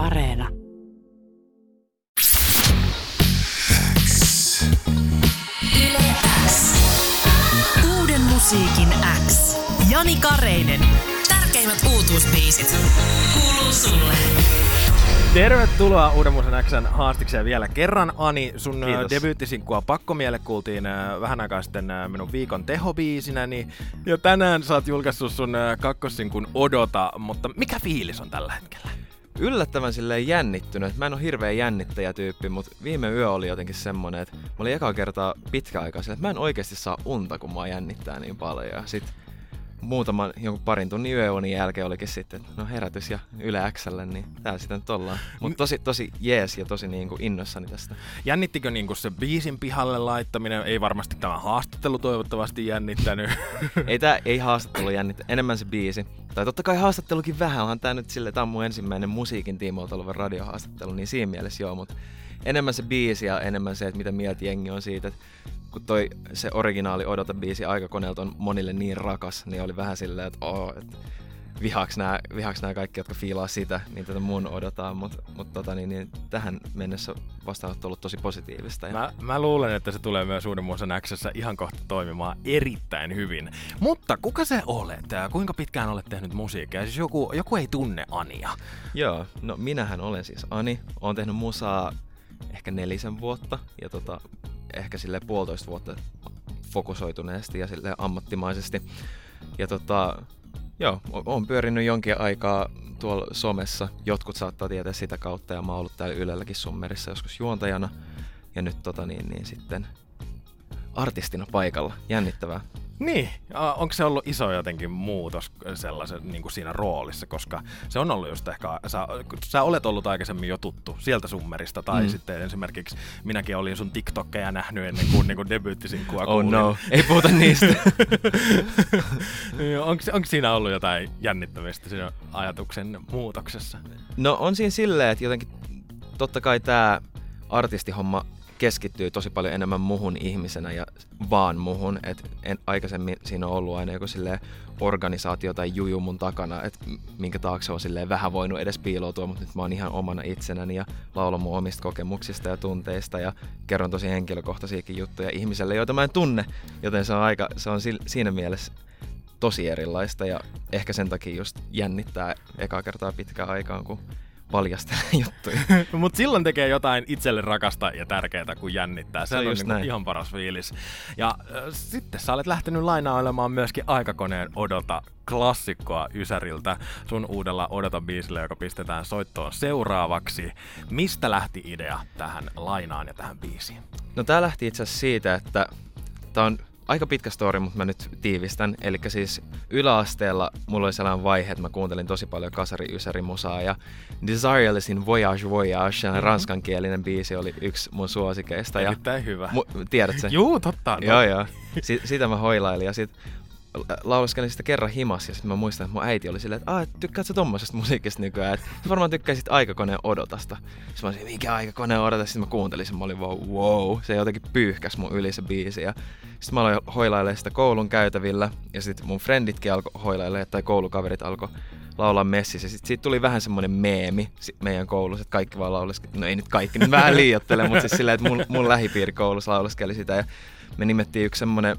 Areena. Uuden musiikin X. Jani Kareinen. Tärkeimmät uutuusbiisit. Kuuluu sulle. Tervetuloa Uuden Musan Xn haastikseen vielä kerran. Ani, sun Kiitos. debyyttisinkkua Pakkomielle kuultiin äh, vähän aikaa sitten minun viikon tehobiisinä, niin jo tänään sä oot julkaissut sun kakkossinkun Odota, mutta mikä fiilis on tällä hetkellä? Yllättävän silleen jännittynyt. Mä en ole hirveä jännittäjätyyppi, mutta viime yö oli jotenkin semmonen, että mä olin eka kertaa pitkä aikaa silleen, että mä en oikeasti saa unta, kun mä jännittää niin paljon. Ja sit muutaman, jonkun parin tunnin yöunin jälkeen olikin sitten, no herätys ja Yle Xlle, niin täällä sitten nyt ollaan. Mutta tosi, tosi jees ja tosi niin kuin innoissani tästä. Jännittikö niinku se biisin pihalle laittaminen? Ei varmasti tämä haastattelu toivottavasti jännittänyt. ei tää, ei haastattelu jännitä, enemmän se biisi. Tai totta kai haastattelukin vähän, onhan tää nyt sille, tää on mun ensimmäinen musiikin tiimoilta oleva radiohaastattelu, niin siinä mielessä joo, mutta enemmän se biisi ja enemmän se, että mitä mieltä jengi on siitä, että kun toi se originaali Odota biisi aikakoneelta on monille niin rakas, niin oli vähän silleen, että oo, että vihaaks nää, vihaaks nää kaikki, jotka fiilaa sitä, niin tätä mun odotaan, mutta mut tota, niin, niin, tähän mennessä vastaanotto on ollut tosi positiivista. Ja Mä, mä luulen, että se tulee myös Uuden Musan Xssä ihan kohta toimimaan erittäin hyvin. Mutta kuka se olet? Ja Kuinka pitkään olet tehnyt musiikkia? Siis joku, joku ei tunne Ania. Joo, no minähän olen siis Ani. Olen tehnyt musaa ehkä nelisen vuotta ja tota, ehkä sille puolitoista vuotta fokusoituneesti ja sille ammattimaisesti. Ja tota, joo, o- olen pyörinyt jonkin aikaa tuolla somessa. Jotkut saattaa tietää sitä kautta ja mä oon ollut täällä Ylelläkin Summerissa joskus juontajana. Ja nyt tota niin, niin sitten artistina paikalla. Jännittävää. Niin, onko se ollut iso jotenkin muutos sellaisen niin kuin siinä roolissa, koska se on ollut just ehkä, sä, sä olet ollut aikaisemmin jo tuttu sieltä summerista, tai mm. Mm. sitten esimerkiksi minäkin olin sun TikTokkeja nähnyt ennen kuin, niin kuin debyyttisinkua Oh kuulin. no, ei puhuta niistä. onko, onko siinä ollut jotain jännittämistä siinä ajatuksen muutoksessa? No on siinä silleen, että jotenkin totta kai tämä artistihomma keskittyy tosi paljon enemmän muhun ihmisenä ja vaan muhun. Et en, aikaisemmin siinä on ollut aina joku organisaatio tai juju mun takana, että minkä taakse on vähän voinut edes piiloutua, mutta nyt mä oon ihan omana itsenäni ja laulan mun omista kokemuksista ja tunteista ja kerron tosi henkilökohtaisiakin juttuja ihmiselle, joita mä en tunne, joten se on, aika, se on sil- siinä mielessä tosi erilaista ja ehkä sen takia just jännittää ekaa kertaa pitkään aikaan, kun paljastelee juttuja. Mutta silloin tekee jotain itselle rakasta ja tärkeää, kun jännittää. Se, on on, just näin. ihan paras fiilis. Ja äh, sitten sä olet lähtenyt lainailemaan myöskin aikakoneen Odota klassikkoa Ysäriltä sun uudella Odota-biisillä, joka pistetään soittoon seuraavaksi. Mistä lähti idea tähän lainaan ja tähän biisiin? No tää lähti itse asiassa siitä, että tää on aika pitkä story, mutta mä nyt tiivistän. Eli siis yläasteella mulla oli sellainen vaihe, että mä kuuntelin tosi paljon kasari ysäri musaa ja Desirelessin Voyage Voyage, mm-hmm. ranskankielinen biisi oli yksi mun suosikeista. Ja, Erittäin hyvä. mu- tiedätkö? Juu, totta. Joo, joo. Si- sitä mä hoilailin ja sit laulaskelin sitä kerran himas ja sitten mä muistan, että mun äiti oli silleen, että, että tykkäät sä tommosesta musiikista nykyään, että varmaan tykkäisit aikakoneen odotasta. Sitten mä olisin, mikä aikakoneen odota, sitten mä kuuntelin sen, mä olin vaan wow, se jotenkin pyyhkäs mun yli se biisi ja sitten mä aloin hoilailemaan sitä koulun käytävillä ja sitten mun frienditkin alkoi hoilailemaan tai koulukaverit alkoi laulaa messissä. Sitten siitä tuli vähän semmoinen meemi meidän koulussa, että kaikki vaan laulaskeli. No ei nyt kaikki, nyt vähän liioittele, mutta siis silleen, että mun, mun lähipiiri koulussa laulaskeli sitä. Ja me nimettiin yksi semmoinen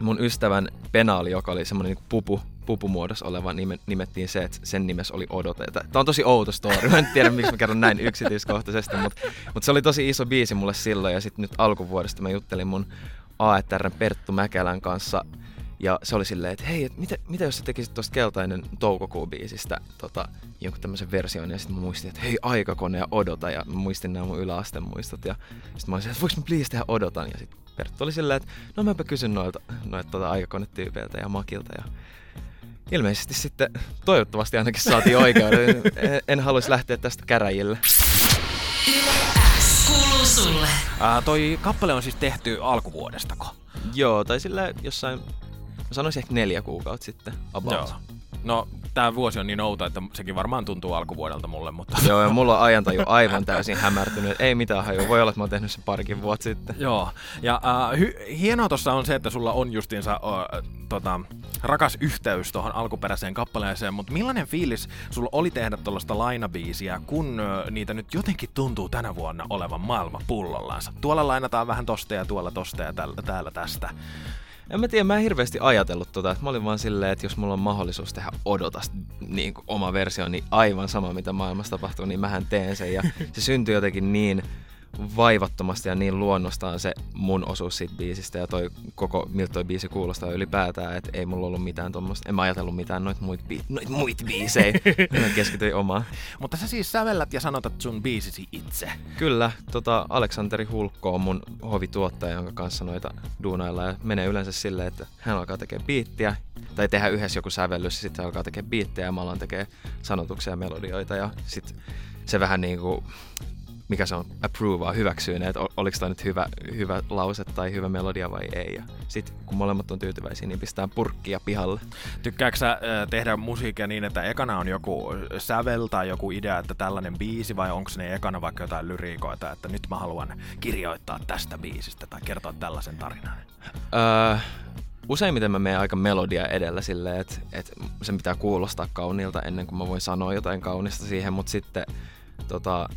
mun ystävän penaali, joka oli semmoinen niin pupu, pupumuodossa oleva, nime, nimettiin se, että sen nimessä oli Odote. Tämä on tosi outo story, mä en tiedä miksi mä kerron näin yksityiskohtaisesti, mutta, mutta se oli tosi iso biisi mulle silloin ja sitten nyt alkuvuodesta mä juttelin mun AETRn Perttu Mäkelän kanssa ja se oli silleen, että hei, et mitä, mitä jos sä tekisit tosta keltainen toukokuun biisistä tota, jonkun tämmöisen version? Ja sitten mä muistin, että hei aikakone ja odota ja mä muistin nämä mun yläasteen muistot ja sitten mä olisin, että voiko mä please tehdä odotan? Ja sitten Perttu oli silleen, että no mäpä kysyn noilta, noilta tota aikakonetyypeiltä ja Makilta ja ilmeisesti sitten toivottavasti ainakin saatiin oikeuden. En- en haluaisi lähteä tästä käräjille. Kuuluu sulle. Ää, toi kappale on siis tehty alkuvuodestako? Joo, tai sillä jossain, mä sanoisin ehkä neljä kuukautta sitten. About. Joo. No, tämä vuosi on niin outo, että sekin varmaan tuntuu alkuvuodelta mulle, mutta... Joo, ja mulla on ajantaju aivan täysin hämärtynyt. Ei mitään hajua. Voi olla, että mä oon tehnyt sen parikin vuotta sitten. Joo, ja äh, hy- hienoa tuossa on se, että sulla on justiinsa äh, tota, rakas yhteys tuohon alkuperäiseen kappaleeseen, mutta millainen fiilis sulla oli tehdä tuollaista lainabiisiä, kun äh, niitä nyt jotenkin tuntuu tänä vuonna olevan maailma pullollansa? Tuolla lainataan vähän tosta ja tuolla tosta ja täällä, täällä tästä. En mä tiedä, mä en hirveästi ajatellut tota. Mä olin vaan silleen, että jos mulla on mahdollisuus tehdä odotas niin oma versio, niin aivan sama mitä maailmassa tapahtuu, niin mähän teen sen. Ja se syntyi jotenkin niin vaivattomasti ja niin luonnostaan se mun osuus siitä biisistä ja toi koko, miltä toi biisi kuulostaa ylipäätään, että ei mulla ollut mitään tuommoista, en mä ajatellut mitään noit muit, bi- noit muit biisejä, mä keskityin omaan. Mutta sä siis sävellät ja sanotat sun biisisi itse. Kyllä, tota Aleksanteri Hulkko on mun hovituottaja, jonka kanssa noita duunailla ja menee yleensä silleen, että hän alkaa tekemään biittiä tai tehdä yhdessä joku sävellys ja sitten alkaa tekemään biittejä ja mä alan tekemään sanotuksia ja melodioita ja sitten se vähän niin kuin mikä se on, approvea, hyväksyy että oliko tämä nyt hyvä, hyvä lause tai hyvä melodia vai ei. Ja sitten kun molemmat on tyytyväisiä, niin pistetään purkkia pihalle. Tykkääksä sä tehdä musiikkia niin, että ekana on joku sävel tai joku idea, että tällainen biisi, vai onko ne ekana vaikka jotain lyriikoita, että nyt mä haluan kirjoittaa tästä biisistä tai kertoa tällaisen tarinan? Öö, useimmiten mä menen aika melodia edellä silleen, että, että sen pitää kuulostaa kauniilta ennen kuin mä voin sanoa jotain kaunista siihen, mutta sitten tota,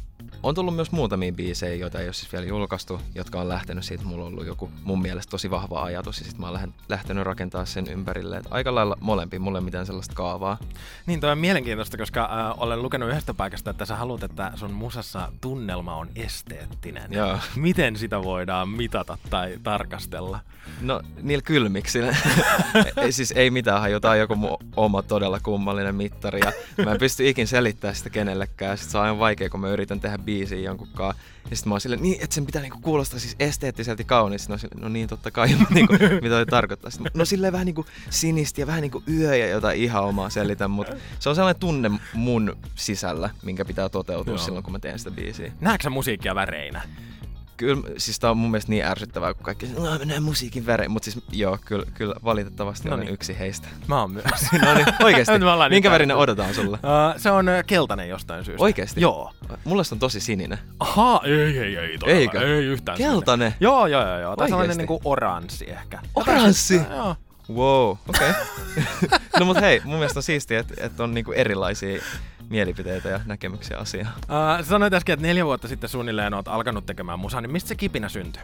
on tullut myös muutamia biisejä, joita ei ole siis vielä julkaistu, jotka on lähtenyt siitä. Mulla on ollut joku mun mielestä tosi vahva ajatus ja sitten mä oon lähtenyt rakentaa sen ympärille. Et aika lailla molempi, mulle ei mitään sellaista kaavaa. Niin, toi on mielenkiintoista, koska äh, olen lukenut yhdestä paikasta, että sä haluat, että sun musassa tunnelma on esteettinen. Joo. Miten sitä voidaan mitata tai tarkastella? No, niillä kylmiksillä. ei, siis ei mitään haju, tää on joku mun oma todella kummallinen mittari ja mä en pysty ikin selittämään sitä kenellekään. Sitten se on aina vaikea, kun mä yritän tehdä biisiä jonkunkaan. Ja sitten mä oon silleen, niin, että sen pitää niinku kuulostaa siis esteettiseltä kaunis. No, no niin, totta kai, niinku, mitä toi tarkoittaa. Sitten, no silleen vähän niinku sinisti ja vähän niinku yö ja jotain ihan omaa selitän, mutta se on sellainen tunne mun sisällä, minkä pitää toteutua Joo. silloin, kun mä teen sitä biisiä. Näetkö musiikkia väreinä? Kyllä, siis tää on mun mielestä niin ärsyttävää, kun kaikki no, mennään musiikin värein, mutta siis joo, kyllä, kyllä valitettavasti no olen niin. yksi heistä. Mä oon myös. no niin, oikeesti. Minkä värinen odotaan sulle? Uh, se on keltainen jostain syystä. Oikeesti? Joo. Mulla on tosi sininen. Aha, ei, ei, ei, todella. Eikö? Ei yhtään Keltainen? Sininen. Joo, joo, joo. joo. Tai sellainen niinku oranssi ehkä. Oranssi? Joo. Wow, okei. Okay. no mut hei, mun mielestä on siistiä, että, että on niinku erilaisia mielipiteitä ja näkemyksiä asiaan. Uh, sanoit äsken, että neljä vuotta sitten suunnilleen olet alkanut tekemään musaa, niin mistä se kipinä syntyi?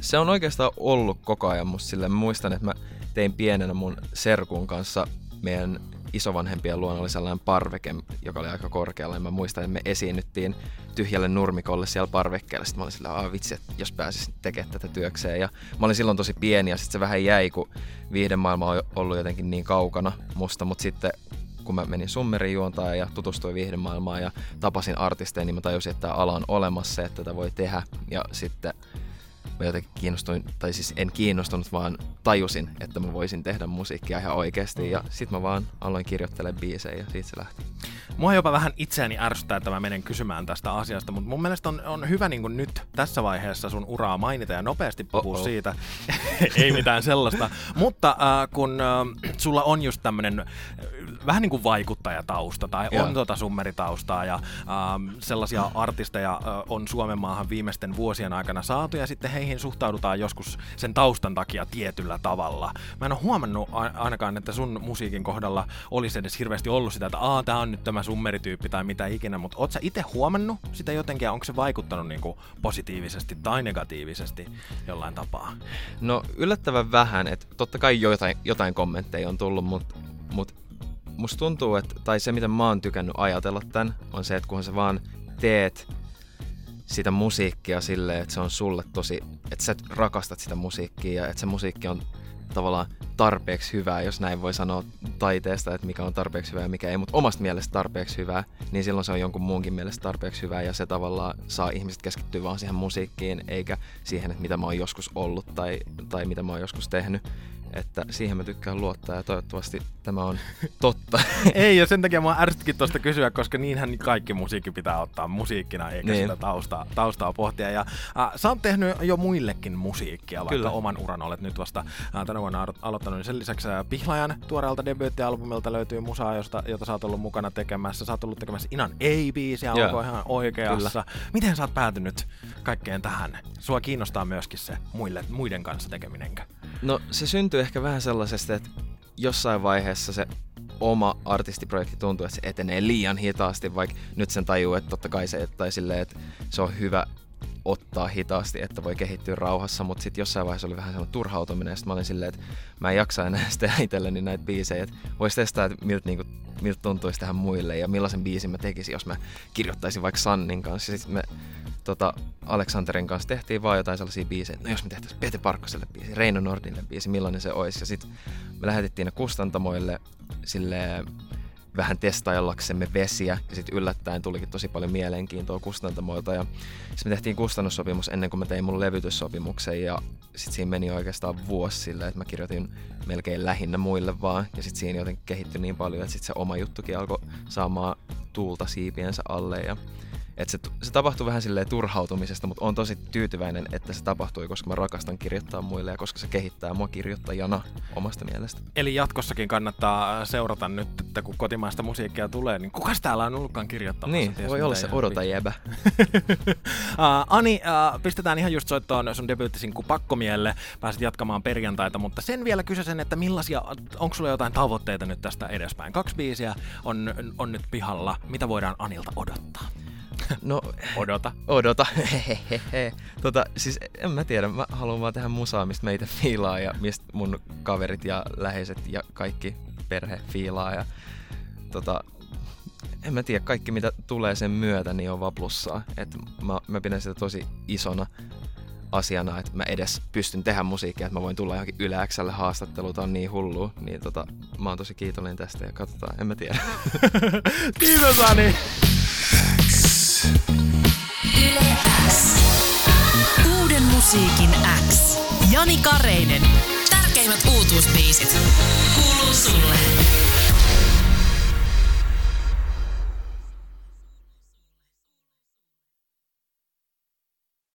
Se on oikeastaan ollut koko ajan musta sille. Mä muistan, että mä tein pienenä mun serkun kanssa meidän isovanhempien luona oli sellainen parveke, joka oli aika korkealla. Ja mä muistan, että me esiinnyttiin tyhjälle nurmikolle siellä parvekkeella. Sitten mä olin sillä, että vitsi, että jos pääsis tekemään tätä työkseen. Ja mä olin silloin tosi pieni ja sitten se vähän jäi, kun viihdemaailma on ollut jotenkin niin kaukana musta. Mutta sitten kun mä menin Summerin juontaan ja tutustuin viihdemaailmaan ja tapasin artisteja, niin mä tajusin, että tämä ala on olemassa, että tätä voi tehdä. Ja sitten mä jotenkin kiinnostuin, tai siis en kiinnostunut, vaan tajusin, että mä voisin tehdä musiikkia ihan oikeasti. Ja sit mä vaan aloin kirjoittelemaan biisejä ja siitä se lähti. Mua jopa vähän itseäni ärsyttää, että mä menen kysymään tästä asiasta, mutta mun mielestä on, on hyvä niin nyt tässä vaiheessa sun uraa mainita ja nopeasti puhua Uh-oh. siitä. Ei mitään sellaista. Mutta äh, kun äh, sulla on just tämmönen vähän niin kuin vaikuttajatausta tai on tota summeritaustaa ja ähm, sellaisia artisteja äh, on Suomen maahan viimeisten vuosien aikana saatu ja sitten heihin suhtaudutaan joskus sen taustan takia tietyllä tavalla. Mä en ole huomannut ainakaan, että sun musiikin kohdalla olisi edes hirveästi ollut sitä, että Aa, tää on nyt tämä summerityyppi tai mitä ikinä, mutta oot sä itse huomannut sitä jotenkin ja onko se vaikuttanut niin kuin positiivisesti tai negatiivisesti jollain tapaa? No yllättävän vähän, että totta kai jotain, jotain kommentteja on tullut, mutta mut musta tuntuu, että, tai se mitä mä oon tykännyt ajatella tämän, on se, että kun sä vaan teet sitä musiikkia silleen, että se on sulle tosi, että sä rakastat sitä musiikkia ja että se musiikki on tavallaan tarpeeksi hyvää, jos näin voi sanoa taiteesta, että mikä on tarpeeksi hyvää ja mikä ei, mutta omasta mielestä tarpeeksi hyvää, niin silloin se on jonkun muunkin mielestä tarpeeksi hyvää ja se tavallaan saa ihmiset keskittyä vaan siihen musiikkiin eikä siihen, että mitä mä oon joskus ollut tai, tai mitä mä oon joskus tehnyt. Että siihen mä tykkään luottaa ja toivottavasti tämä on totta. Ei, ja sen takia mua ärsyttikin tuosta kysyä, koska niinhän kaikki musiikki pitää ottaa musiikkina, eikä niin. sitä taustaa, taustaa pohtia. Ja äh, sä oot tehnyt jo muillekin musiikkia, vaikka Kyllä. oman uran olet nyt vasta äh, tänä vuonna aloittanut. Niin sen lisäksi äh, Pihlajan tuoreelta debyyttialbumilta löytyy musaa, josta, jota sä oot ollut mukana tekemässä. Sä oot ollut tekemässä Inan A-biisiä, onko ihan oikeassa. Kyllä. Miten sä oot päätynyt kaikkeen tähän? Sua kiinnostaa myöskin se muille, muiden kanssa tekeminenkö? No se syntyy ehkä vähän sellaisesta, että jossain vaiheessa se oma artistiprojekti tuntuu, että se etenee liian hitaasti, vaikka nyt sen tajuu, että totta kai se, tai että se on hyvä ottaa hitaasti, että voi kehittyä rauhassa, mutta sitten jossain vaiheessa oli vähän sellainen turhautuminen, ja mä olin silleen, että mä en jaksa enää sitten itselleni näitä biisejä, että voisi testaa, että miltä, niinku, miltä tuntuisi tähän muille, ja millaisen biisin mä tekisin, jos mä kirjoittaisin vaikka Sannin kanssa, sitten me tota, Aleksanterin kanssa tehtiin vaan jotain sellaisia biisejä, no jos me tehtäisiin Pete Parkkoselle biisi, Reino Nordille biisi, millainen se olisi. Ja sitten me lähetettiin ne kustantamoille sille vähän testaillaksemme vesiä. Ja sitten yllättäen tulikin tosi paljon mielenkiintoa kustantamoilta. Ja sitten me tehtiin kustannussopimus ennen kuin mä tein mun levytyssopimuksen. Ja sitten siinä meni oikeastaan vuosi silleen, että mä kirjoitin melkein lähinnä muille vaan. Ja sitten siinä jotenkin kehittyi niin paljon, että sitten se oma juttukin alkoi saamaan tuulta siipiensä alle. Ja et se, se tapahtui vähän silleen turhautumisesta, mutta on tosi tyytyväinen, että se tapahtui, koska mä rakastan kirjoittaa muille ja koska se kehittää mua kirjoittajana omasta mielestä. Eli jatkossakin kannattaa seurata nyt, että kun kotimaista musiikkia tulee, niin kukas täällä on ollutkaan kirjoittamassa? Niin, Ties voi olla se odota jäbä. uh, Ani, uh, pistetään ihan just soittoon sun debyyttisinku Pakkomielle. Pääset jatkamaan perjantaita, mutta sen vielä kysysen, että millaisia, onko sulla jotain tavoitteita nyt tästä edespäin? Kaksi biisiä on, on nyt pihalla. Mitä voidaan Anilta odottaa? No, odota. Odota. tota, siis en mä tiedä, mä haluan vaan tehdä musaa, mistä meitä fiilaa ja mistä mun kaverit ja läheiset ja kaikki perhe fiilaa. Ja, tota, en mä tiedä, kaikki mitä tulee sen myötä, niin on vaan plussaa. Et mä, mä pidän sitä tosi isona asiana, että mä edes pystyn tehdä musiikkia, että mä voin tulla johonkin yläksälle haastattelut on niin hullu, niin tota, mä oon tosi kiitollinen tästä ja katsotaan, en mä tiedä. Kiitos Ani! Uuden musiikin X. Jani Kareinen. Tärkeimmät uutuusbiisit. Kuuluu sulle.